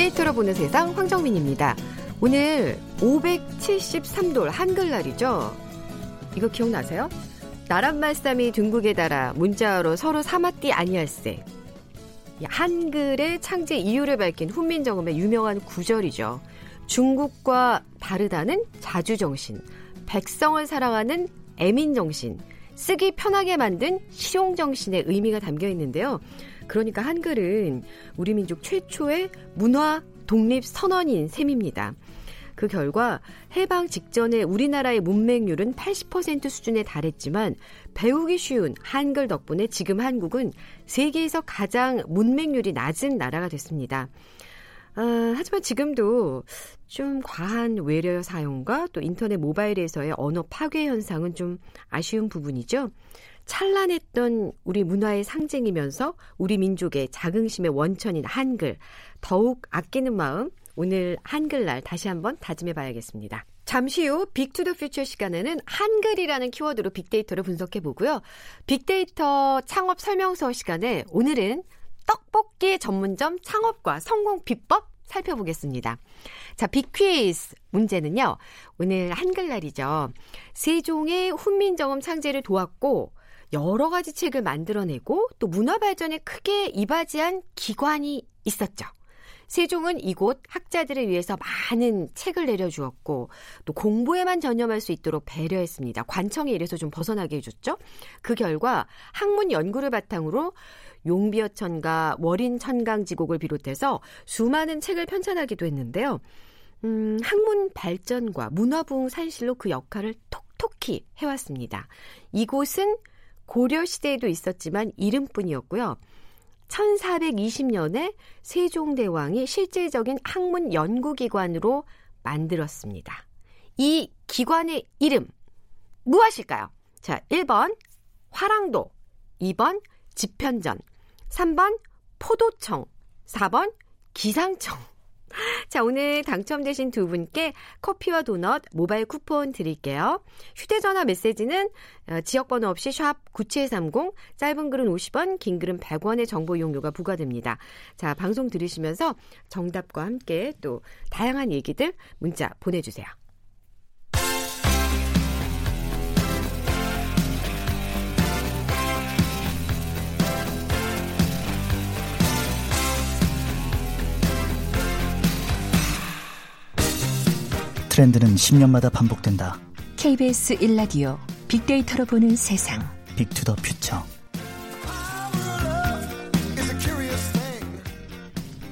빅데이터로 보는 세상 황정민입니다. 오늘 573돌 한글날이죠. 이거 기억나세요? 나란 말씀이 둥국에 달아 문자로 서로 사마띠 아니할세. 한글의 창제 이유를 밝힌 훈민정음의 유명한 구절이죠. 중국과 다르다는 자주정신, 백성을 사랑하는 애민정신, 쓰기 편하게 만든 실용정신의 의미가 담겨 있는데요. 그러니까 한글은 우리 민족 최초의 문화 독립 선언인 셈입니다. 그 결과 해방 직전에 우리나라의 문맹률은 80% 수준에 달했지만 배우기 쉬운 한글 덕분에 지금 한국은 세계에서 가장 문맹률이 낮은 나라가 됐습니다. 아, 하지만 지금도 좀 과한 외래 사용과 또 인터넷 모바일에서의 언어 파괴 현상은 좀 아쉬운 부분이죠. 찬란했던 우리 문화의 상징이면서 우리 민족의 자긍심의 원천인 한글 더욱 아끼는 마음 오늘 한글날 다시 한번 다짐해 봐야겠습니다. 잠시 후 Big to the Future 시간에는 한글이라는 키워드로 빅데이터를 분석해 보고요. 빅데이터 창업 설명서 시간에 오늘은 떡볶이 전문점 창업과 성공 비법 살펴보겠습니다. 자, 빅퀴즈 문제는요. 오늘 한글날이죠. 세종의 훈민정음 창제를 도왔고 여러 가지 책을 만들어내고 또 문화 발전에 크게 이바지한 기관이 있었죠. 세종은 이곳 학자들을 위해서 많은 책을 내려주었고 또 공부에만 전념할 수 있도록 배려했습니다. 관청에 이래서 좀 벗어나게 해줬죠. 그 결과 학문 연구를 바탕으로 용비어천가 월인천강지곡을 비롯해서 수많은 책을 편찬하기도 했는데요. 음, 학문 발전과 문화부흥 산실로 그 역할을 톡톡히 해왔습니다. 이곳은 고려 시대에도 있었지만 이름뿐이었고요. 1420년에 세종대왕이 실질적인 학문 연구기관으로 만들었습니다. 이 기관의 이름 무엇일까요? 자, 1번 화랑도, 2번 집현전, 3번 포도청, 4번 기상청. 자, 오늘 당첨되신 두 분께 커피와 도넛 모바일 쿠폰 드릴게요. 휴대전화 메시지는 어, 지역번호 없이 샵 9730, 짧은 글은 50원, 긴 글은 100원의 정보 이용료가 부과됩니다. 자, 방송 들으시면서 정답과 함께 또 다양한 얘기들 문자 보내주세요. 트렌드는 10년마다 반복된다. KBS 1라디오 빅데이터로 보는 세상. Big to the Future.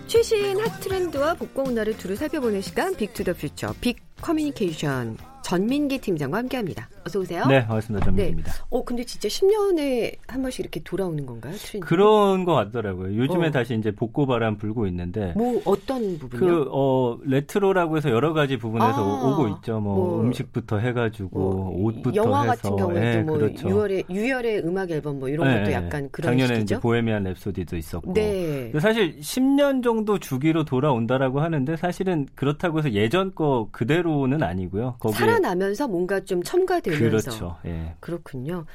최신 핫 트렌드와 복고 문화를 두루 살펴보는 시간 빅투더 퓨처 빅 커뮤니케이션 전민기 팀장과 함께합니다. 어서 오세요. 네, 반갑습니다. 전민기입니다. 네. 어, 근데 진짜 10년에 한 번씩 이렇게 돌아오는 건가요? 트렌드? 그런 것 같더라고요. 요즘에 어. 다시 이제 복고 바람 불고 있는데. 뭐 어떤 부분이요? 그 어, 레트로라고 해서 여러 가지 부분에서 아, 오고 있죠. 뭐, 뭐, 음식부터 해가지고 뭐, 옷부터 영화 해서. 같은 경우에도 네, 뭐 그렇죠. 6월에 유열의 음악 앨범 뭐 이런 네, 것도 약간 그런 작년에 식이죠? 이제 보헤미안 랩소디도 있었고. 네. 사실 10년 정도 주기로 돌아온다라고 하는데 사실은 그렇다고 해서 예전 거 그대로는 아니고요. 거기에 살아나면서 뭔가 좀 첨가되면서 그렇죠. 예. 그렇군요.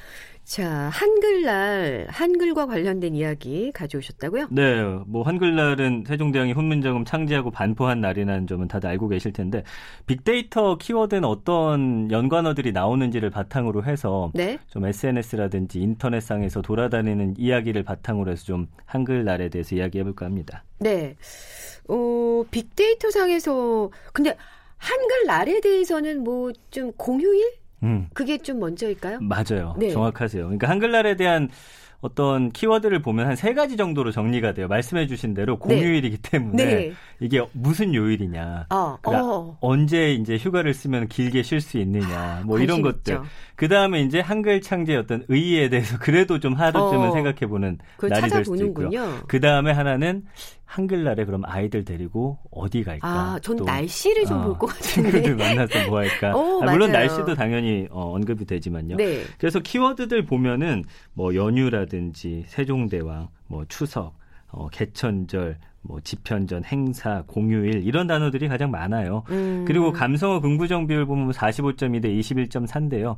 자, 한글날 한글과 관련된 이야기 가져오셨다고요? 네, 뭐 한글날은 세종대왕이 훈민정음 창제하고 반포한 날이라는 점은 다들 알고 계실 텐데 빅데이터 키워드는 어떤 연관어들이 나오는지를 바탕으로 해서 네? 좀 SNS라든지 인터넷상에서 돌아다니는 이야기를 바탕으로 해서 좀 한글날에 대해서 이야기해 볼까 합니다. 네, 어, 빅데이터 상에서 근데 한글날에 대해서는 뭐 좀 공휴일? 음. 그게 좀 먼저일까요? 맞아요. 네. 정확하세요. 그러니까 한글날에 대한 어떤 키워드를 보면 한 세 가지 정도로 정리가 돼요. 말씀해 주신 대로 공휴일이기 네. 때문에 네. 이게 무슨 요일이냐. 어, 그러니까 어. 언제 이제 휴가를 쓰면 길게 쉴 수 있느냐. 뭐 이런 것들. 그 다음에 이제 한글 창제의 어떤 의의에 대해서 그래도 좀 하루쯤은 어, 생각해 보는 날이 될 수도 있고요. 그 다음에 하나는 한글날에 그럼 아이들 데리고 어디 갈까? 아, 전 날씨를 좀 볼것 어, 같은데. 친구들 만나서 뭐 할까? 오, 아, 물론 날씨도 당연히 어, 언급이 되지만요. 네. 그래서 키워드들 보면은 뭐 연휴라든지 세종대왕, 뭐 추석, 어, 개천절, 뭐 지편전, 행사, 공휴일 이런 단어들이 가장 많아요. 음. 그리고 감성어 긍부정 비율 보면 45.2 대 21.3인데요.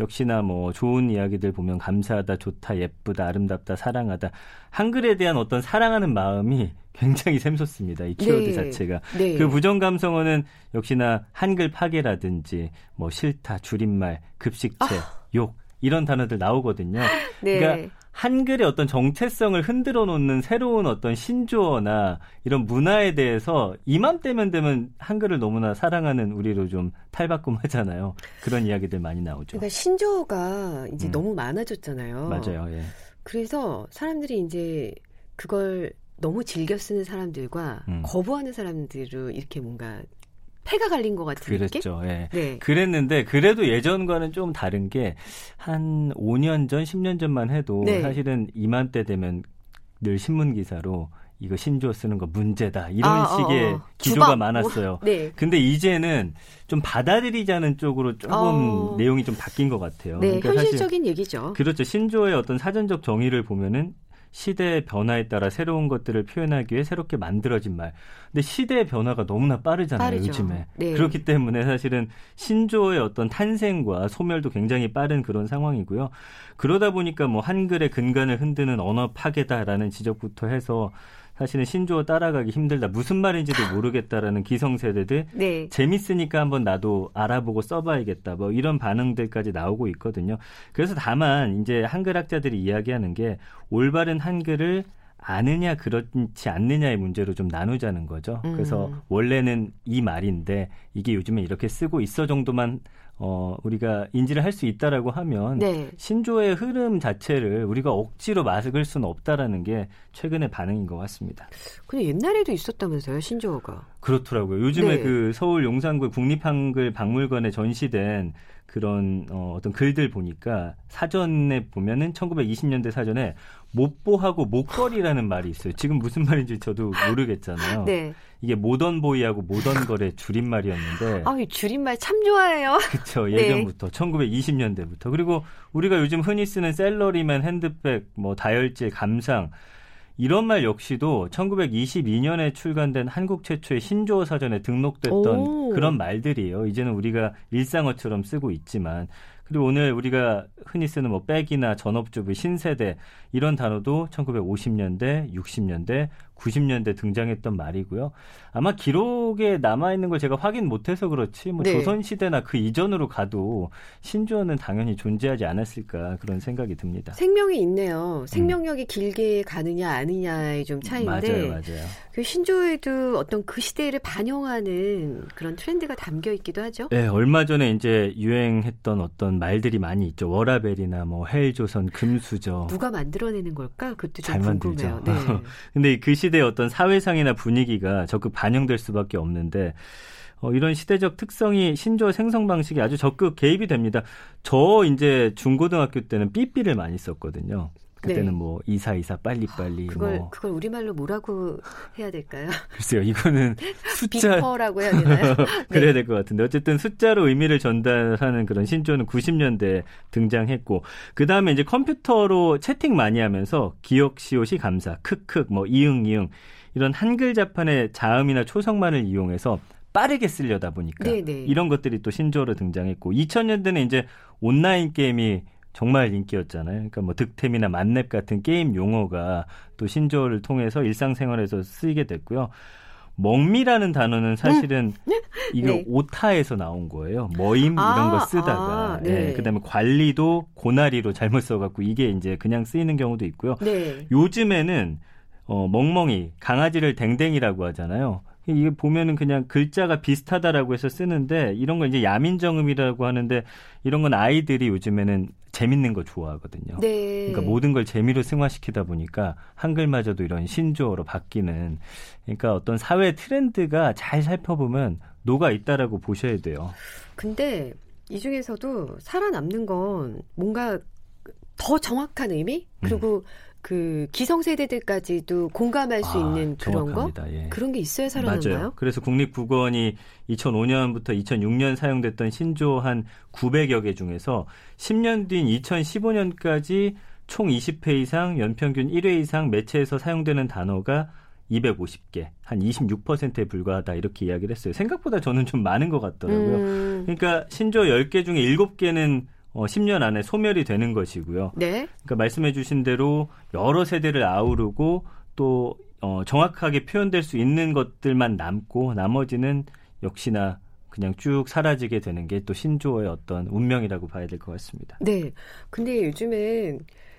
역시나 뭐 좋은 이야기들 보면 감사하다, 좋다, 예쁘다, 아름답다, 사랑하다. 한글에 대한 어떤 사랑하는 마음이 굉장히 샘솟습니다. 이 키워드 네. 자체가. 네. 그 부정 감성어는 역시나 한글 파괴라든지 뭐 싫다, 줄임말, 급식체, 아. 욕 이런 단어들 나오거든요. 네. 그러니까 한글의 어떤 정체성을 흔들어 놓는 새로운 어떤 신조어나 이런 문화에 대해서 이맘때면 되면 한글을 너무나 사랑하는 우리로 좀 탈바꿈하잖아요. 그런 이야기들 많이 나오죠. 그러니까 신조어가 이제 음. 너무 많아졌잖아요. 맞아요. 예. 그래서 사람들이 이제 그걸 너무 즐겨 쓰는 사람들과 음. 거부하는 사람들로 이렇게 뭔가 폐가 갈린 것 같은 그랬죠. 예. 네. 그랬는데 그래도 예전과는 좀 다른 게 한 5년 전, 10년 전만 해도 네. 사실은 이맘때 되면 늘 신문 기사로 이거 신조 쓰는 거 문제다 이런 아, 어, 식의 어, 기조가 주방. 많았어요. 네. 근데 이제는 좀 받아들이자는 쪽으로 조금 어. 내용이 좀 바뀐 것 같아요. 네, 그러니까 현실적인 얘기죠. 그렇죠. 신조의 어떤 사전적 정의를 보면은 시대의 변화에 따라 새로운 것들을 표현하기 위해 새롭게 만들어진 말. 근데 시대의 변화가 너무나 빠르잖아요, 빠르죠. 요즘에. 네. 그렇기 때문에 사실은 신조어의 어떤 탄생과 소멸도 굉장히 빠른 그런 상황이고요. 그러다 보니까 뭐 한글의 근간을 흔드는 언어 파괴다라는 지적부터 해서 사실은 신조어 따라가기 힘들다. 무슨 말인지도 모르겠다라는 기성세대들. 네. 재밌으니까 한번 나도 알아보고 써봐야겠다. 뭐 이런 반응들까지 나오고 있거든요. 그래서 다만 이제 한글학자들이 이야기하는 게 올바른 한글을 아느냐 그렇지 않느냐의 문제로 좀 나누자는 거죠. 그래서 음. 원래는 이 말인데 이게 요즘에 이렇게 쓰고 있어 정도만 어, 우리가 인지를 할 수 있다라고 하면 네. 신조의 흐름 자체를 우리가 억지로 막을 수는 없다라는 게 최근의 반응인 것 같습니다. 근데 옛날에도 있었다면서요, 신조어가? 그렇더라고요. 요즘에 네. 그 서울 용산구 국립한글 박물관에 전시된 그런 어, 어떤 글들 보니까 사전에 보면은 1920년대 사전에 못보하고 목걸이라는 말이 있어요. 지금 무슨 말인지 저도 모르겠잖아요. 네. 이게 모던 보이하고 모던 걸의 줄임말이었는데. 아, 줄임말 참 좋아해요. 그렇죠. 네. 예전부터 네. 1920년대부터. 그리고 우리가 요즘 흔히 쓰는 셀러리맨, 핸드백, 뭐 다혈질, 감상 이런 말 역시도 1922년에 출간된 한국 최초의 신조어 사전에 등록됐던 오. 그런 말들이에요. 이제는 우리가 일상어처럼 쓰고 있지만 그리고 오늘 우리가 흔히 쓰는 뭐 백이나 전업주부, 신세대 이런 단어도 1950년대, 60년대, 90년대 등장했던 말이고요. 아마 기록에 남아 있는 걸 제가 확인 못해서 그렇지 뭐 네. 조선 시대나 그 이전으로 가도 신조어는 당연히 존재하지 않았을까 그런 생각이 듭니다. 생명이 있네요. 생명력이 음. 길게 가느냐 아니냐의 좀 차이인데 맞아요, 맞아요. 그 신조어에도 어떤 그 시대를 반영하는 그런 트렌드가 담겨 있기도 하죠. 네, 얼마 전에 이제 유행했던 어떤 말들이 많이 있죠. 워라벨이나 뭐 헬조선, 금수저. 누가 만들어내는 걸까? 그것도 좀 궁금해요. 네. 근데 그 시대의 어떤 사회상이나 분위기가 적극 반영될 수밖에 없는데 어, 이런 시대적 특성이 신조 생성 방식에 아주 적극 개입이 됩니다. 저 이제 중고등학교 때는 삐삐를 많이 썼거든요. 그때는 네. 뭐 이사 이사 빨리 빨리 그걸 뭐. 그걸 우리말로 뭐라고 해야 될까요? 글쎄요. 이거는 숫자 비퍼라고 해야 되나요? 그래야 네. 될것 같은데 어쨌든 숫자로 의미를 전달하는 그런 신조는 90년대 등장했고 그다음에 이제 컴퓨터로 채팅 많이 하면서 기억 시옷이 감사 크크 뭐 이응 이응 이런 한글 자판의 자음이나 초성만을 이용해서 빠르게 쓰려다 보니까 네네. 네. 이런 것들이 또 신조어로 등장했고 2000년대는 이제 온라인 게임이 정말 인기였잖아요. 그러니까 뭐 득템이나 만렙 같은 게임 용어가 또 신조어를 통해서 일상생활에서 쓰이게 됐고요. 멍미라는 단어는 사실은 음. 이거 네. 오타에서 나온 거예요. 머임 아, 이런 거 쓰다가 아, 네. 네. 그다음에 관리도 고나리로 잘못 써갖고 이게 이제 그냥 쓰이는 경우도 있고요. 네. 요즘에는 어, 멍멍이 강아지를 댕댕이라고 하잖아요. 이게 보면은 그냥 글자가 비슷하다라고 해서 쓰는데 이런 건 이제 야민정음이라고 하는데 이런 건 아이들이 요즘에는 재밌는 거 좋아하거든요. 네. 그러니까 모든 걸 재미로 승화시키다 보니까 한글마저도 이런 신조어로 바뀌는 그러니까 어떤 사회 트렌드가 잘 살펴보면 녹아 있다라고 보셔야 돼요. 근데 이 중에서도 살아남는 건 뭔가 더 정확한 의미 그리고 음. 그 기성세대들까지도 공감할 수 아, 있는 그런 정확합니다. 거 예. 그런 게 있어야 살아남나요? 맞아요. 그래서 국립국어원이 2005년부터 2006년 사용됐던 신조 한 900여 개 중에서 10년 뒤인 2015년까지 총 20회 이상 연평균 1회 이상 매체에서 사용되는 단어가 250개, 한 26%에 불과하다 이렇게 이야기를 했어요. 생각보다 저는 좀 많은 것 같더라고요. 음. 그러니까 신조 10개 중에 7개는 어, 10년 안에 소멸이 되는 것이고요. 네. 그러니까 말씀해 주신 대로 여러 세대를 아우르고 또 어, 정확하게 표현될 수 있는 것들만 남고 나머지는 역시나 그냥 쭉 사라지게 되는 게 또 신조어의 어떤 운명이라고 봐야 될 것 같습니다. 네. 근데 요즘엔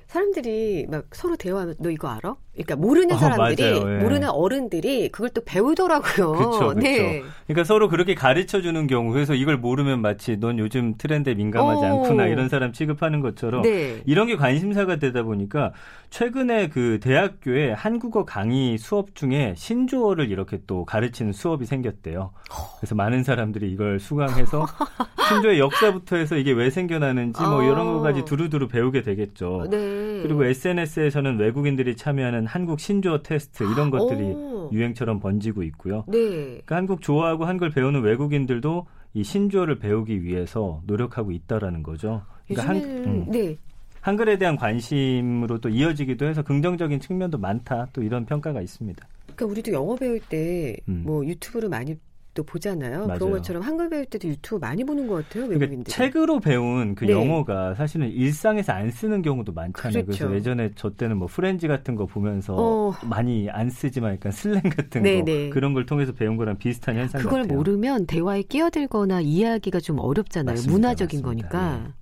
사람들이 막 서로 대화하면 너 이거 알아? 그러니까 모르는 어, 사람들이 어, 예. 모르는 어른들이 그걸 또 배우더라고요. 그렇죠. 네. 그러니까 서로 그렇게 가르쳐 주는 경우 그래서 이걸 모르면 마치 넌 요즘 트렌드에 민감하지 오. 않구나 이런 사람 취급하는 것처럼 네. 이런 게 관심사가 되다 보니까 최근에 그 대학교에 한국어 강의 수업 중에 신조어를 이렇게 또 가르치는 수업이 생겼대요. 그래서 많은 사람들이 이걸 수강해서 신조어의 역사부터 해서 이게 왜 생겨나는지 뭐 이런 어. 거까지 두루두루 배우게 되겠죠. 네. 그리고 SNS에서는 외국인들이 참여하는 한국 신조어 테스트 이런 것들이 오. 유행처럼 번지고 있고요. 네. 그러니까 한국 좋아하고 한글 배우는 외국인들도 이 신조어를 배우기 위해서 노력하고 있다라는 거죠. 그러니까 한, 음. 네. 한글에 대한 관심으로 또 이어지기도 해서 긍정적인 측면도 많다. 또 이런 평가가 있습니다. 그러니까 우리도 영어 배울 때뭐 음. 뭐 유튜브를 많이 또 보잖아요. 맞아요. 그런 것처럼 한글 배울 때도 유튜브 많이 보는 것 같아요. 외국인들. 그러니까 책으로 배운 그 네. 영어가 사실은 일상에서 안 쓰는 경우도 많잖아요. 그렇죠. 그래서 예전에 저 때는 뭐 프렌즈 같은 거 보면서 어. 많이 안 쓰지만 약간 슬랭 같은 네, 거 네. 그런 걸 통해서 배운 거랑 비슷한 현상 그걸 같아요. 모르면 대화에 끼어들거나 이해하기가 좀 어렵잖아요. 맞습니다. 문화적인 맞습니다. 거니까. 네.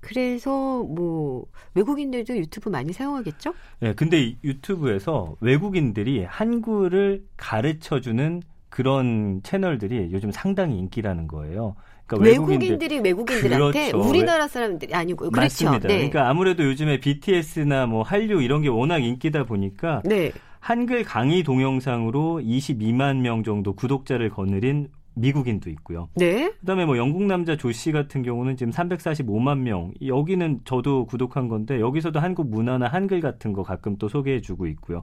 그래서 뭐 외국인들도 유튜브 많이 사용하겠죠? 네, 근데 유튜브에서 외국인들이 한글을 가르쳐 주는 그런 채널들이 요즘 상당히 인기라는 거예요. 그러니까 외국인들이 외국인들한테 그렇죠. 우리나라 사람들이 아니고 그렇죠. 맞습니다. 네. 그러니까 아무래도 요즘에 BTS나 뭐 한류 이런 게 워낙 인기다 보니까 네. 한글 강의 동영상으로 22만 명 정도 구독자를 거느린 미국인도 있고요. 네. 그다음에 뭐 영국 남자 조 씨 같은 경우는 지금 345만 명. 여기는 저도 구독한 건데 여기서도 한국 문화나 한글 같은 거 가끔 또 소개해 주고 있고요.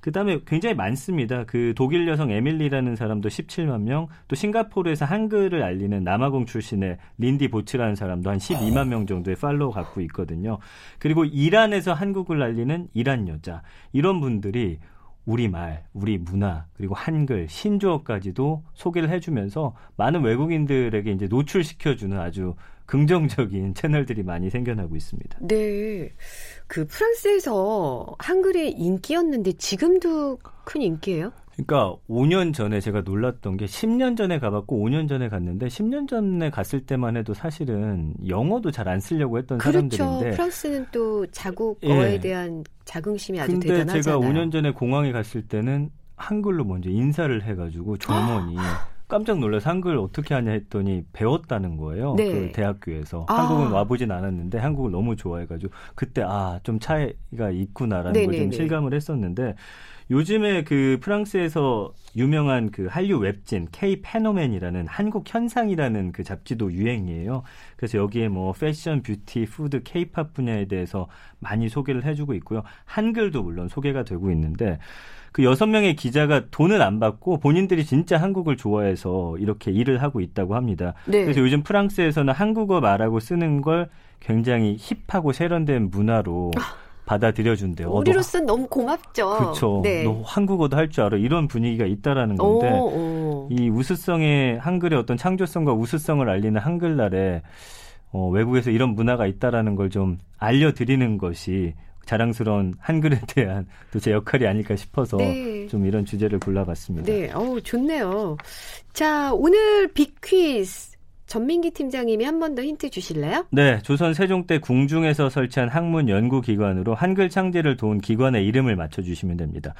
그다음에 굉장히 많습니다. 그 독일 여성 에밀리라는 사람도 17만 명, 또 싱가포르에서 한글을 알리는 남아공 출신의 린디 보츠라는 사람도 한 12만 명 정도의 팔로워 갖고 있거든요. 그리고 이란에서 한국을 알리는 이란 여자 이런 분들이 우리말, 우리 문화, 그리고 한글, 신조어까지도 소개를 해주면서 많은 외국인들에게 이제 노출시켜주는 아주 긍정적인 채널들이 많이 생겨나고 있습니다. 네. 그 프랑스에서 한글이 인기였는데 지금도 큰 인기예요? 그러니까 5년 전에 제가 놀랐던 게 10년 전에 가봤고 5년 전에 갔는데 10년 전에 갔을 때만 해도 사실은 영어도 잘 안 쓰려고 했던 그렇죠. 사람들인데 프랑스는 또 자국어에 예. 대한 자긍심이 아주 근데 대단하잖아요. 제가 5년 전에 공항에 갔을 때는 한글로 먼저 인사를 해가지고 조문이 깜짝 놀라서 한글 어떻게 하냐 했더니 배웠다는 거예요. 네. 그 대학교에서 아. 한국은 와보진 않았는데 한국을 너무 좋아해가지고 그때 아 좀 차이가 있구나라는 걸 좀 실감을 했었는데 요즘에 그 프랑스에서 유명한 그 한류 웹진 K-phenomen이라는 한국 현상이라는 그 잡지도 유행이에요. 그래서 여기에 뭐 패션, 뷰티, 푸드, 케이팝 분야에 대해서 많이 소개를 해주고 있고요. 한글도 물론 소개가 되고 있는데 그 여섯 명의 기자가 돈을 안 받고 본인들이 진짜 한국을 좋아해서 이렇게 일을 하고 있다고 합니다. 네. 그래서 요즘 프랑스에서는 한국어 말하고 쓰는 걸 굉장히 hip하고 세련된 문화로 아. 받아들여준대요. 우리로서는 너무 고맙죠. 그렇죠. 네. 너 한국어도 할 줄 알아. 이런 분위기가 있다라는 건데 오, 오. 이 우수성의 한글의 어떤 창조성과 우수성을 알리는 한글날에 어, 외국에서 이런 문화가 있다라는 걸 좀 알려드리는 것이 자랑스러운 한글에 대한 또 제 역할이 아닐까 싶어서 네. 좀 이런 주제를 골라봤습니다. 네, 어우 좋네요. 자, 오늘 빅퀴즈 전민기 팀장님이 한 번 더 힌트 주실래요? 네, 조선 세종 때 궁중에서 설치한 학문 연구 기관으로 한글 창제를 도운 기관의 이름을 맞춰 주시면 됩니다.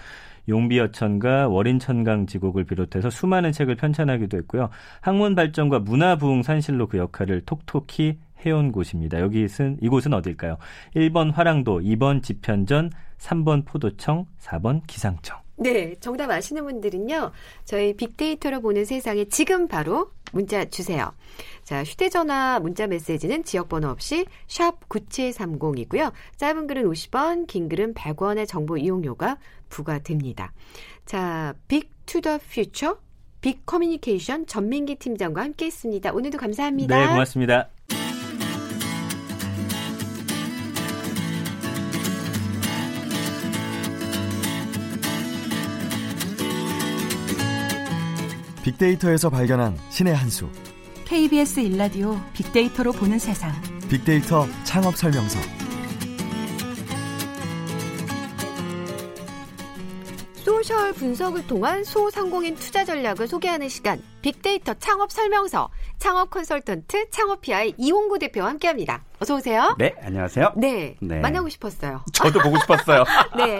용비어천과 월인천강 지곡을 비롯해서 수많은 책을 편찬하기도 했고요. 학문 발전과 문화 부흥 산실로 그 역할을 톡톡히 해온 곳입니다. 여기는 이곳은 어딜까요? 1번 화랑도, 2번 지편전, 3번 포도청, 4번 기상청. 네, 정답 아시는 분들은요. 저희 빅데이터로 보는 세상에 지금 바로 문자 주세요. 자, 휴대전화 문자 메시지는 지역번호 없이 샵 9730이고요. 짧은 글은 50원, 긴 글은 100원의 정보 이용료가 부과됩니다. 자, 빅투더 퓨처 빅 커뮤니케이션 전민기 팀장과 함께 했습니다. 오늘도 감사합니다. 네, 고맙습니다. 빅데이터에서 발견한 신의 한 수. KBS 일라디오 빅데이터로 보는 세상. 빅데이터 창업 설명서. 소셜 분석을 통한 소상공인 투자 전략을 소개하는 시간 빅데이터 창업 설명서 창업 컨설턴트 창업피아의 이홍구 대표와 함께합니다. 어서 오세요. 네, 안녕하세요. 네, 네. 만나고 싶었어요. 저도 보고 싶었어요. 네.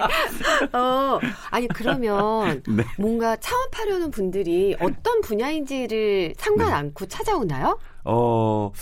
어, 아니 그러면 네. 뭔가 창업하려는 분들이 어떤 분야인지를 상관 네. 않고 찾아오나요? 어,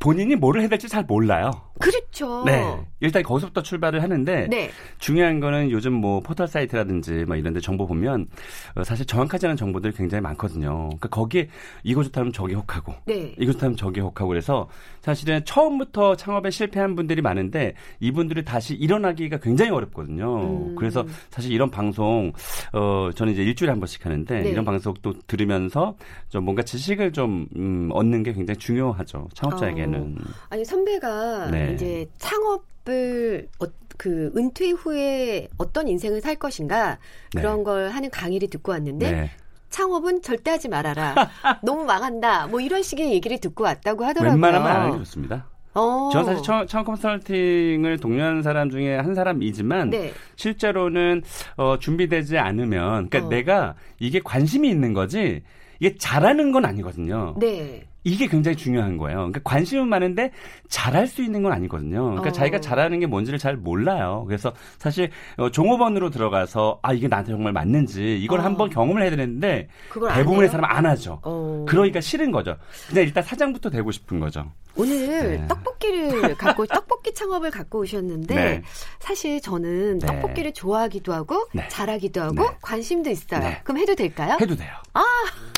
본인이 뭐를 해야 될지 잘 몰라요. 그렇죠. 네. 일단 거기서부터 출발을 하는데 네. 중요한 거는 요즘 뭐 포털 사이트라든지 뭐 이런 데 정보 보면 어, 사실 정확하지 않은 정보들이 굉장히 많거든요. 그러니까 거기에 이거 좋다면 저기 혹하고 네. 이거 좋다면 저기 혹하고 그래서 사실은 처음부터 창업에 실패한 분들이 많은데 이분들이 다시 일어나기가 굉장히 어렵거든요. 음. 그래서 사실 이런 방송 어 저는 이제 일주일에 한 번씩 하는데 네. 이런 방송도 들으면서 좀 뭔가 지식을 좀 음, 얻는 게 굉장히 중요하죠. 창업자에게는. 어. 아니 선배가 네. 이제 창업을 어, 그 은퇴 후에 어떤 인생을 살 것인가 그런 네. 걸 하는 강의를 듣고 왔는데 네. 창업은 절대 하지 말아라. 너무 망한다. 뭐 이런 식의 얘기를 듣고 왔다고 하더라고요. 웬만하면 안 하는 게 좋습니다. 어. 저는 사실 창업, 창업 컨설팅을 독려하는 사람 중에 한 사람이지만 네. 실제로는 어, 준비되지 않으면 그러니까 어. 내가 이게 관심이 있는 거지 이게 잘하는 건 아니거든요. 네. 이게 굉장히 중요한 거예요. 그러니까 관심은 많은데 잘할 수 있는 건 아니거든요. 그러니까 어. 자기가 잘하는 게 뭔지를 잘 몰라요. 그래서 사실 어, 종업원으로 들어가서 아 이게 나한테 정말 맞는지 이걸 어. 한번 경험을 해야 되는데 대부분의 사람 안 하죠. 어. 그러니까 싫은 거죠. 그냥 일단 사장부터 되고 싶은 거죠. 오늘 네. 떡볶이를 갖고 떡볶이 창업을 갖고 오셨는데 네. 사실 저는 네. 떡볶이를 좋아하기도 하고 네. 잘하기도 하고 네. 관심도 있어요. 네. 그럼 해도 될까요? 해도 돼요. 아.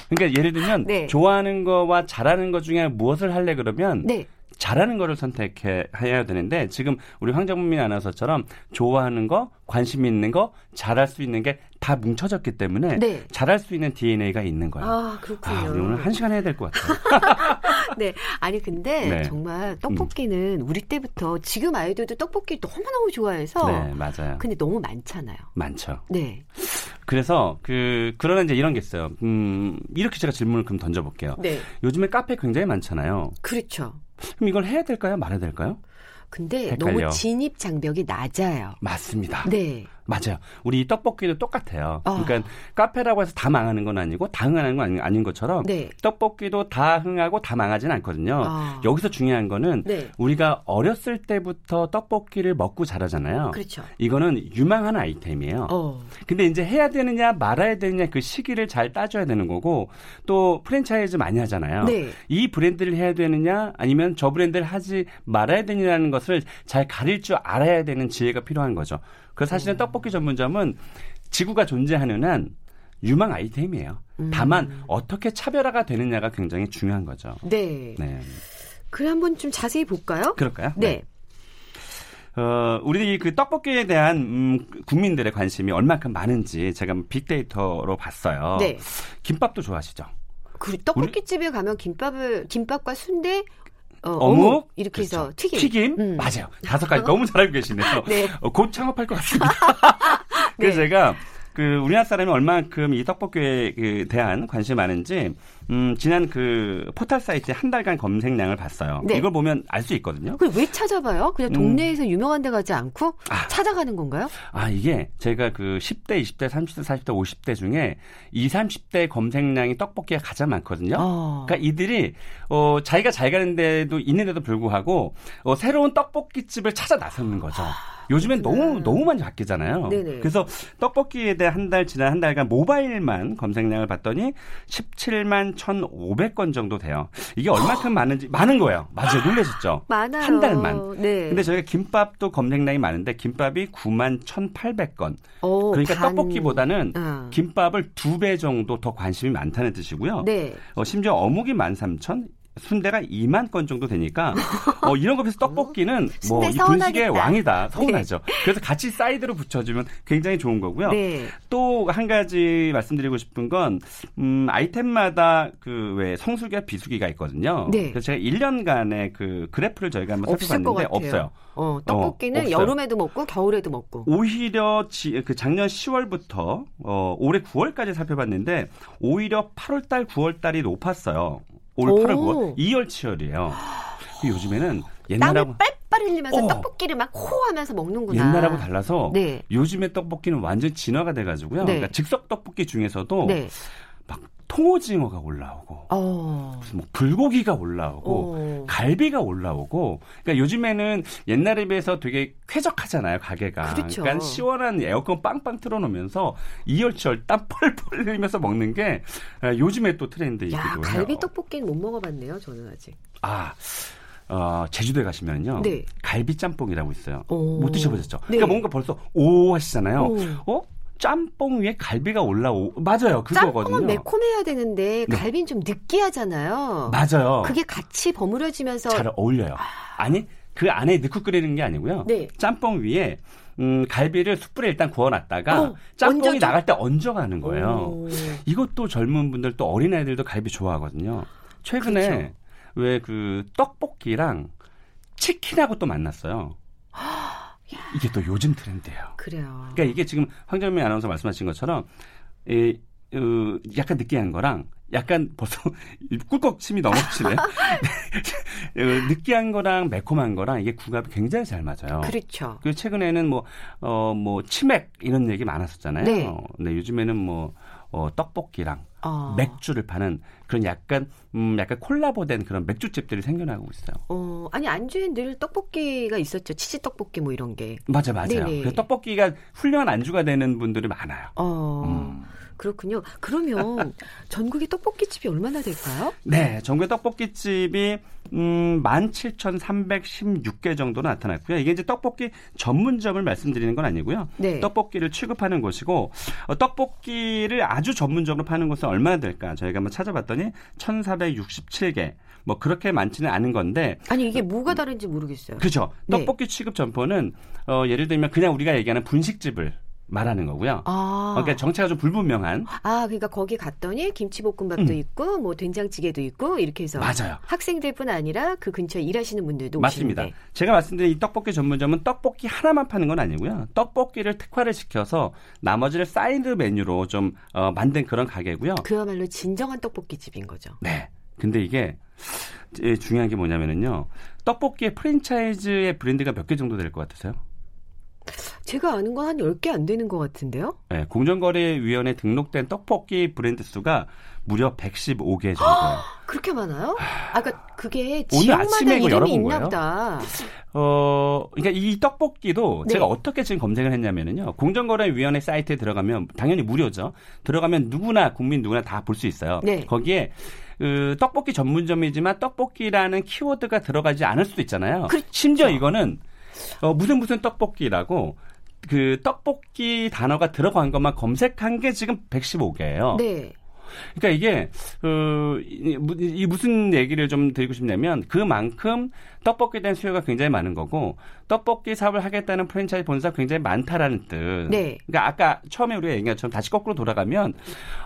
그러니까 예를 들면 좋아하는 거와 잘하는 것 중에 무엇을 할래 그러면 잘하는 거를 선택해야 되는데 지금 우리 황정민 아나운서처럼 좋아하는 거, 관심 있는 거, 잘할 수 있는 게 다 뭉쳐졌기 때문에 네. 잘할 수 있는 DNA가 있는 거예요. 아 그렇군요. 아, 오늘 한 시간 해야 될 것 같아요. 네, 아니 근데 네. 정말 떡볶이는 음. 우리 때부터 지금 아이들도 떡볶이 너무너무 좋아해서 네, 맞아요. 근데 너무 많잖아요. 많죠. 네. 그래서 그 그러나 이제 이런 게 있어요. 음, 이렇게 제가 질문을 그럼 던져 볼게요. 네. 요즘에 카페 굉장히 많잖아요. 그렇죠. 그럼 이걸 해야 될까요? 말아야 될까요? 근데 헷갈려. 너무 진입 장벽이 낮아요. 맞습니다. 네. 맞아요. 우리 떡볶이도 똑같아요. 어. 그러니까 카페라고 해서 다 망하는 건 아니고 다 흥하는 건 아닌 것처럼 네. 떡볶이도 다 흥하고 다 망하지는 않거든요. 어. 여기서 중요한 거는 네. 우리가 어렸을 때부터 떡볶이를 먹고 자라잖아요. 그렇죠. 이거는 유망한 아이템이에요. 어. 근데 이제 해야 되느냐 말아야 되느냐 그 시기를 잘 따져야 되는 거고 또 프랜차이즈 많이 하잖아요. 네. 이 브랜드를 해야 되느냐 아니면 저 브랜드를 하지 말아야 되느냐는 것을 잘 가릴 줄 알아야 되는 지혜가 필요한 거죠. 그 사실은 음. 떡볶이 전문점은 지구가 존재하는 한 유망 아이템이에요. 음. 다만 어떻게 차별화가 되느냐가 굉장히 중요한 거죠. 네. 네. 그래 한번 좀 자세히 볼까요? 그럴까요? 네. 네. 어, 우리 그 떡볶이에 대한 음, 국민들의 관심이 얼마큼 많은지 제가 빅데이터로 봤어요. 네. 김밥도 좋아하시죠? 그 떡볶이집에 가면 김밥을 김밥과 순대 어, 어묵, 이렇게 그렇죠. 해서 튀김. 튀김 음. 맞아요. 다섯 가지 너무 잘 알고 계시네요. 네. 어, 곧 창업할 것 같습니다. 그래서 네. 제가 그 우리나라 사람이 얼마만큼 이 떡볶이에 그 대한 관심이 많은지 음, 지난 그 포털 사이트에 한 달간 검색량을 봤어요. 네. 이걸 보면 알 수 있거든요. 왜 찾아봐요? 그냥 음. 동네에서 음. 유명한 데 가지 않고 아. 찾아가는 건가요? 아, 이게 제가 그 10대, 20대, 30대, 40대, 50대 중에 20, 30대 검색량이 떡볶이가 가장 많거든요. 어. 그러니까 이들이 어, 자기가 잘 가는 데도 있는데도 불구하고 어, 새로운 떡볶이집을 찾아 나서는 거죠. 아. 요즘엔 너무 너무 많이 바뀌잖아요. 네네. 그래서 떡볶이에 대해 한달 지난 한 달간 모바일만 검색량을 봤더니 17만 1,500건 정도 돼요. 이게 얼마큼 많은지 많은 거예요. 맞아요. 놀라셨죠? 많아요. 한 달만. 네. 근데 저희가 김밥도 검색량이 많은데 김밥이 9만 1,800건. 오, 그러니까 반... 떡볶이보다는 어. 김밥을 두 배 정도 더 관심이 많다는 뜻이고요. 네. 어, 심지어 어묵이 13,000 순대가 2만 건 정도 되니까 어, 이런 거 비해서 떡볶이는 뭐 이 분식의 왕이다. 서운하죠. 네. 그래서 같이 사이드로 붙여주면 굉장히 좋은 거고요. 네. 또한 가지 말씀드리고 싶은 건 음, 아이템마다 그 왜 성수기와 비수기가 있거든요. 네. 그래서 제가 1년간의 그 그래프를 저희가 한번 살펴봤는데 없어요. 어, 떡볶이는 어, 여름에도 먹고 겨울에도 먹고. 오히려 지, 그 작년 10월부터 어, 올해 9월까지 살펴봤는데 오히려 8월달, 9월달이 높았어요. 올 8월 9월 2월7월이에요 요즘에는 옛날하고 빨빨 흘리면서 어. 떡볶이를 막 호하면서 먹는구나. 옛날하고 달라서 네. 요즘의 떡볶이는 완전 진화가 돼가지고요. 네. 그러니까 즉석 떡볶이 중에서도 네. 막 통오징어가 올라오고 어. 무슨 뭐 불고기가 올라오고 어. 갈비가 올라오고 그러니까 요즘에는 옛날에 비해서 되게 쾌적하잖아요 가게가 그렇죠. 그러니까 시원한 에어컨 빵빵 틀어놓으면서 이열치열 땀 펄펄 흘리면서 먹는 게 아, 요즘에 또 트렌드이기도 해요. 갈비 떡볶이는 못 먹어봤네요 저는 아직. 아 어, 제주도에 가시면요. 네. 갈비 짬뽕이라고 있어요. 오. 못 드셔보셨죠? 네. 그러니까 뭔가 벌써 오 하시잖아요. 오. 어? 짬뽕 위에 갈비가 올라오 맞아요 그거거든요. 짬뽕은 매콤해야 되는데 네. 갈비는 좀 느끼하잖아요. 맞아요. 그게 같이 버무려지면서 잘 어울려요. 아. 니그 안에 넣고 끓이는 게 아니고요. 네. 짬뽕 위에 음, 갈비를 숯불에 일단 구워놨다가 어, 짬뽕이 얹어줘? 나갈 때 얹어가는 거예요. 오. 이것도 젊은 분들 또 어린 아이들도 갈비 좋아하거든요. 최근에 그렇죠. 왜그 떡볶이랑 치킨하고 또 만났어요. 이게 또 요즘 트렌드예요. 그래요. 그러니까 이게 지금 황정민 아나운서 말씀하신 것처럼 이, 어, 약간 느끼한 거랑 약간 벌써 꿀꺽 침이 넘어지네. 어, 느끼한 거랑 매콤한 거랑 이게 궁합이 굉장히 잘 맞아요. 그렇죠. 그리고 최근에는 뭐, 어, 뭐, 치맥 이런 얘기 많았었잖아요. 네. 어, 근데 요즘에는 뭐, 어, 떡볶이랑 어. 맥주를 파는 그런 약간 음 약간 콜라보된 그런 맥주집들이 생겨나고 있어요. 어 아니 안주에 늘 떡볶이가 있었죠. 치즈 떡볶이 뭐 이런 게. 맞아 맞아요. 떡볶이가 훌륭한 안주가 되는 분들이 많아요. 어. 음. 그렇군요. 그러면 전국의 떡볶이집이 얼마나 될까요? 네, 전국의 떡볶이집이 음, 17,316개 정도 나타났고요. 이게 이제 떡볶이 전문점을 말씀드리는 건 아니고요. 네. 떡볶이를 취급하는 곳이고 어, 떡볶이를 아주 전문적으로 파는 곳은 얼마나 될까? 저희가 한번 찾아봤더니 1,467개. 뭐 그렇게 많지는 않은 건데 아니 이게 뭐가 다른지 모르겠어요. 그렇죠. 네. 떡볶이 취급 점포는 어 예를 들면 그냥 우리가 얘기하는 분식집을 말하는 거고요. 아. 그러니까 정체가 좀 불분명한. 아, 그러니까 거기 갔더니 김치볶음밥도 음. 있고 뭐 된장찌개도 있고 이렇게 해서 맞아요. 학생들뿐 아니라 그 근처에 일하시는 분들도 맞습니다. 오시는데. 제가 말씀드린 이 떡볶이 전문점은 떡볶이 하나만 파는 건 아니고요. 떡볶이를 특화를 시켜서 나머지를 사이드 메뉴로 좀 어, 만든 그런 가게고요. 그야말로 진정한 떡볶이 집인 거죠. 네. 근데 이게 중요한 게 뭐냐면은요. 떡볶이의 프랜차이즈의 브랜드가 몇 개 정도 될 것 같으세요? 제가 아는 건 한 10개 안 되는 것 같은데요? 네, 공정거래위원회 등록된 떡볶이 브랜드 수가 무려 115개 정도예요. 그렇게 많아요? 아, 그러니까 그게 지역마다 이름이 있나 보다. 어, 그러니까 이 떡볶이도 네. 제가 어떻게 지금 검색을 했냐면은요. 공정거래위원회 사이트에 들어가면 당연히 무료죠. 들어가면 누구나 국민 누구나 다 볼 수 있어요. 네. 거기에 그 떡볶이 전문점이지만 떡볶이라는 키워드가 들어가지 않을 수도 있잖아요. 그렇죠. 심지어 이거는 어, 무슨 무슨 떡볶이라고 그 떡볶이 단어가 들어간 것만 검색한 게 지금 115개예요. 네. 그러니까 이게 그이 무슨 얘기를 좀 드리고 싶냐면 그만큼 떡볶이에 대한 수요가 굉장히 많은 거고 떡볶이 사업을 하겠다는 프랜차이즈 본사가 굉장히 많다라는 뜻. 네. 그러니까 아까 처음에 우리가 얘기한 것처럼 다시 거꾸로 돌아가면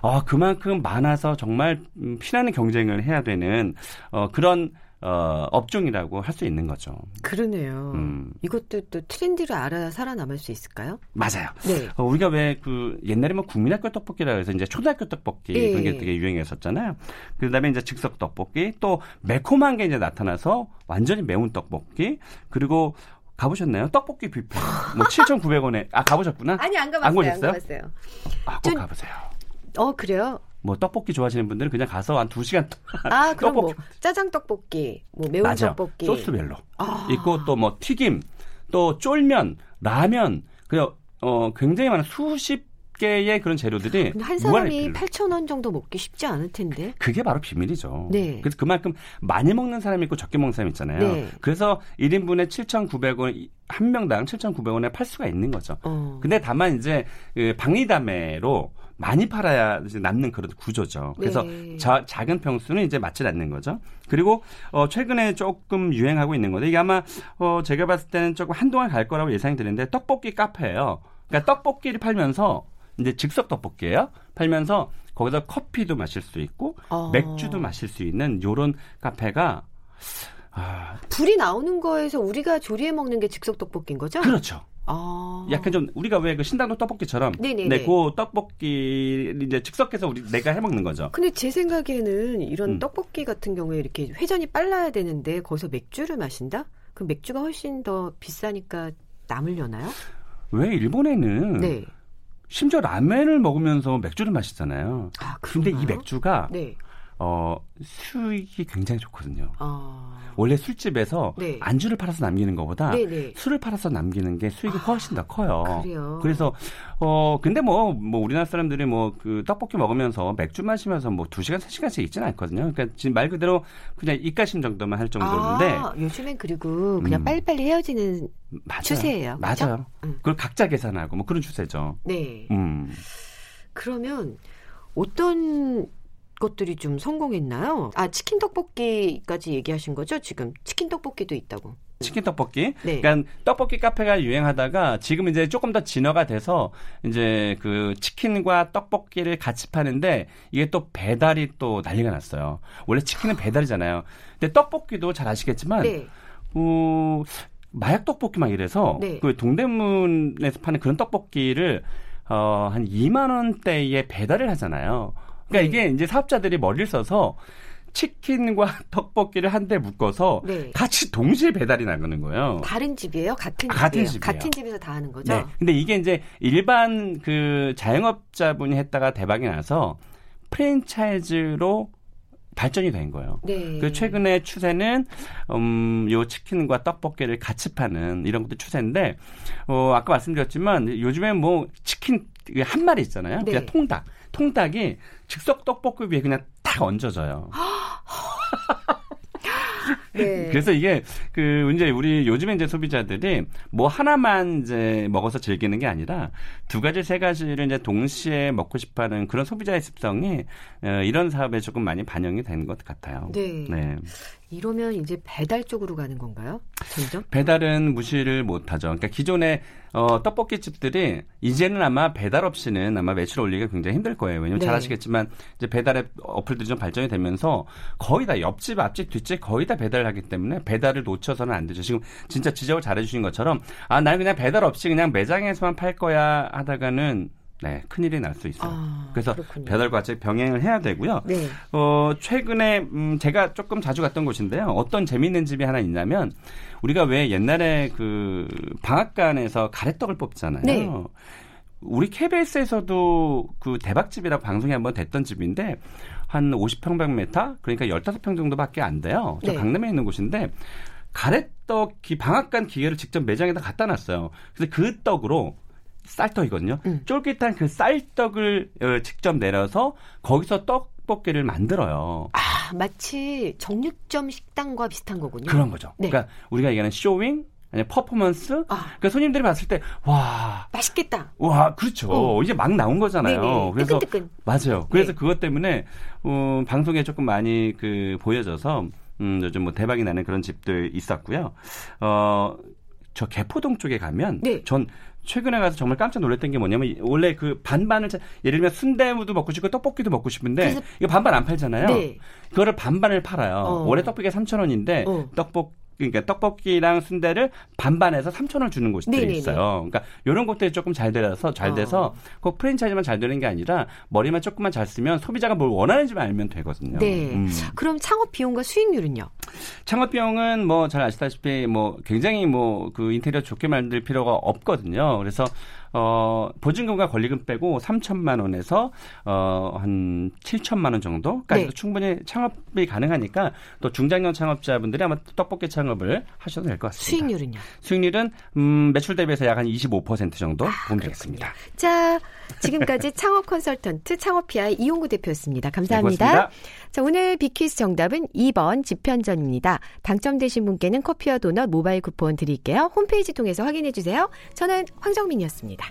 어 그만큼 많아서 정말 음, 피나는 경쟁을 해야 되는 어 그런 어, 업종이라고 할 수 있는 거죠. 그러네요. 음. 이것도 또 트렌드를 알아 살아남을 수 있을까요? 맞아요. 네. 어, 우리가 왜 그 옛날에 뭐 국민학교 떡볶이라고 해서 이제 초등학교 떡볶이 네. 그런 게 되게 유행했었잖아요. 그다음에 이제 즉석 떡볶이 또 매콤한 게 이제 나타나서 완전히 매운 떡볶이 그리고 가보셨나요? 떡볶이 뷔페. 뭐 7,900원에 아 가보셨구나? 아니 안 가봤어요. 안, 가셨어요? 안 가봤어요. 아, 꼭 좀... 가보세요. 어 그래요? 뭐 떡볶이 좋아하시는 분들은 그냥 가서 한 2시간 아, 그럼 떡볶이. 뭐 짜장 떡볶이, 뭐 매운 맞아요. 떡볶이 소스별로. 아. 있고 또 뭐 튀김, 또 쫄면, 라면, 그냥 어 굉장히 많은 수십 개의 그런 재료들이 한 사람이 8천 원 정도 먹기 쉽지 않을 텐데. 그게 바로 비밀이죠. 네. 그래서 그만큼 많이 먹는 사람이 있고 적게 먹는 사람이 있잖아요. 네. 그래서 1인분에 7,900원 한 명당 7,900원에 팔 수가 있는 거죠. 어. 근데 다만 이제 그 방리담회로 많이 팔아야 남는 그런 구조죠. 그래서 네. 자, 작은 평수는 이제 맞지 않는 거죠. 그리고 어, 최근에 조금 유행하고 있는 건데 이게 아마 어, 제가 봤을 때는 조금 한동안 갈 거라고 예상이 되는데 떡볶이 카페예요. 그러니까 떡볶이를 팔면서 이제 즉석 떡볶이예요. 팔면서 거기서 커피도 마실 수 있고 어. 맥주도 마실 수 있는 요런 카페가 아. 불이 나오는 거에서 우리가 조리해 먹는 게 즉석 떡볶이인 거죠? 그렇죠. 아. 약간 좀 우리가 왜 그 신당동 떡볶이처럼 네네네. 네, 그 떡볶이 이제 즉석해서 우리 내가 해 먹는 거죠. 근데 제 생각에는 이런 음. 떡볶이 같은 경우에 이렇게 회전이 빨라야 되는데 거기서 맥주를 마신다? 그럼 맥주가 훨씬 더 비싸니까 남으려나요? 왜 일본에는 네. 심지어 라멘을 먹으면서 맥주를 마시잖아요. 아, 근데 이 맥주가 네. 어, 수익이 굉장히 좋거든요. 아... 원래 술집에서 네. 안주를 팔아서 남기는 것보다 네네. 네. 술을 팔아서 남기는 게 수익이 아... 훨씬 더 커요. 그래요? 그래서 어 근데 뭐뭐 뭐 우리나라 사람들이 뭐 그 떡볶이 먹으면서 맥주 마시면서 뭐 2시간 3시간씩 있지는 않거든요. 그러니까 지금 말 그대로 그냥 입가심 정도만 할 정도인데 아, 요즘엔 그리고 그냥 음. 빨리빨리 헤어지는 맞아요. 추세예요. 그렇죠? 맞아요. 음. 그걸 각자 계산하고 뭐 그런 추세죠. 네. 음. 그러면 어떤 것들이 좀 성공했나요? 아, 치킨 떡볶이까지 얘기하신 거죠? 지금 치킨 떡볶이도 있다고. 치킨 떡볶이. 네. 그러니까 떡볶이 카페가 유행하다가 지금 이제 조금 더 진화가 돼서 이제 그 치킨과 떡볶이를 같이 파는데 이게 또 배달이 또 난리가 났어요. 원래 치킨은 배달이잖아요. 근데 떡볶이도 잘 아시겠지만 네. 어, 마약 떡볶이 막 이래서 네. 그 동대문에서 파는 그런 떡볶이를 어, 한 2만 원대에 배달을 하잖아요. 그러니까 네. 이게 이제 사업자들이 머리를 써서 치킨과 떡볶이를 한 대 묶어서 네. 같이 동시에 배달이 나가는 거예요. 다른 집이에요? 같은 아, 집이에요? 같은 집이에요. 같은 집에서 다 하는 거죠? 네. 근데 이게 이제 일반 그 자영업자분이 했다가 대박이 나서 프랜차이즈로 발전이 된 거예요. 네. 그 최근에 추세는 음, 요 치킨과 떡볶이를 같이 파는 이런 것도 추세인데 어, 아까 말씀드렸지만 요즘에 뭐 치킨 한 마리 있잖아요. 네. 그냥 통닭. 통닭이 즉석 떡볶이 위에 그냥 딱 얹어져요. 네. 그래서 이게 그 이제 우리 요즘에 이제 소비자들이 뭐 하나만 이제 먹어서 즐기는 게 아니라 두 가지 세 가지를 이제 동시에 먹고 싶어하는 그런 소비자의 습성이 어, 이런 사업에 조금 많이 반영이 된 것 같아요. 네. 네. 이러면 이제 배달 쪽으로 가는 건가요? 점점? 배달은 무시를 못하죠. 그러니까 기존에 어, 떡볶이 집들이 이제는 아마 배달 없이는 아마 매출 올리기가 굉장히 힘들 거예요. 왜냐면 네. 잘 아시겠지만 이제 배달의 어플들이 좀 발전이 되면서 거의 다 옆집, 앞집, 뒷집 거의 다 배달을 하기 때문에 배달을 놓쳐서는 안 되죠. 지금 진짜 지적을 잘해주신 것처럼 아, 나는 그냥 배달 없이 그냥 매장에서만 팔 거야 하다가는 네, 큰일이 날 수 있어요. 아, 그래서 그렇군요. 배달과 같이 병행을 해야 되고요. 네. 어, 최근에 음, 제가 조금 자주 갔던 곳인데요. 어떤 재미있는 집이 하나 있냐면 우리가 왜 옛날에 그 방앗간에서 가래떡을 뽑잖아요. 네. 우리 KBS에서도 그 대박집이라고 방송이 한번 됐던 집인데 한 50평방미터 그러니까 15평 정도밖에 안 돼요. 저 네. 강남에 있는 곳인데 가래떡 기 방앗간 기계를 직접 매장에다 갖다 놨어요. 그래서 그 떡으로 쌀떡이거든요. 음. 쫄깃한 그 쌀떡을 어, 직접 내려서 거기서 떡볶이를 만들어요. 아, 마치 정육점 식당과 비슷한 거군요. 그런 거죠. 네. 그러니까 우리가 얘기하는 쇼윙 아니 퍼포먼스. 아. 그러니까 손님들이 봤을 때 와 맛있겠다. 와 그렇죠. 어. 이제 막 나온 거잖아요. 네네. 그래서 뜨끈뜨끈. 맞아요. 그래서 네. 그것 때문에 어, 방송에 조금 많이 그 보여져서 음, 요즘 뭐 대박이 나는 그런 집들 있었고요. 어, 저 개포동 쪽에 가면 네. 전 최근에 가서 정말 깜짝 놀랐던 게 뭐냐면 원래 그 반반을 예를 들면 순대무도 먹고 싶고 떡볶이도 먹고 싶은데 이거 반반 안 팔잖아요. 네. 그거를 반반을 팔아요. 어. 원래 떡볶이가 3,000원인데 어. 떡볶 그러니까 떡볶이랑 순대를 반반해서 3천 원 주는 곳들이 네네네. 있어요. 그러니까 이런 것들이 조금 잘 돼서 잘 돼서 어. 꼭 프랜차이즈만 잘 되는 게 아니라 머리만 조금만 잘 쓰면 소비자가 뭘 원하는지만 알면 되거든요. 네. 음. 그럼 창업 비용과 수익률은요? 창업 비용은 뭐 잘 아시다시피 뭐 굉장히 뭐 그 인테리어 좋게 만들 필요가 없거든요. 그래서 어, 보증금과 권리금 빼고 3천만 원에서 어, 한 7천만 원 정도까지 네. 충분히 창업이 가능하니까 또 중장년 창업자분들이 아마 떡볶이 창업을 하셔도 될 것 같습니다. 수익률은요? 수익률은 음, 매출 대비해서 약 한 25% 정도 아, 보면 되겠습니다. 자, 지금까지 창업 컨설턴트 창업피아의 이용구 대표였습니다. 감사합니다. 네, 자, 오늘 비키스 정답은 2번 집현전입니다. 당첨되신 분께는 커피와 도넛 모바일 쿠폰 드릴게요. 홈페이지 통해서 확인해 주세요. 저는 황정민이었습니다.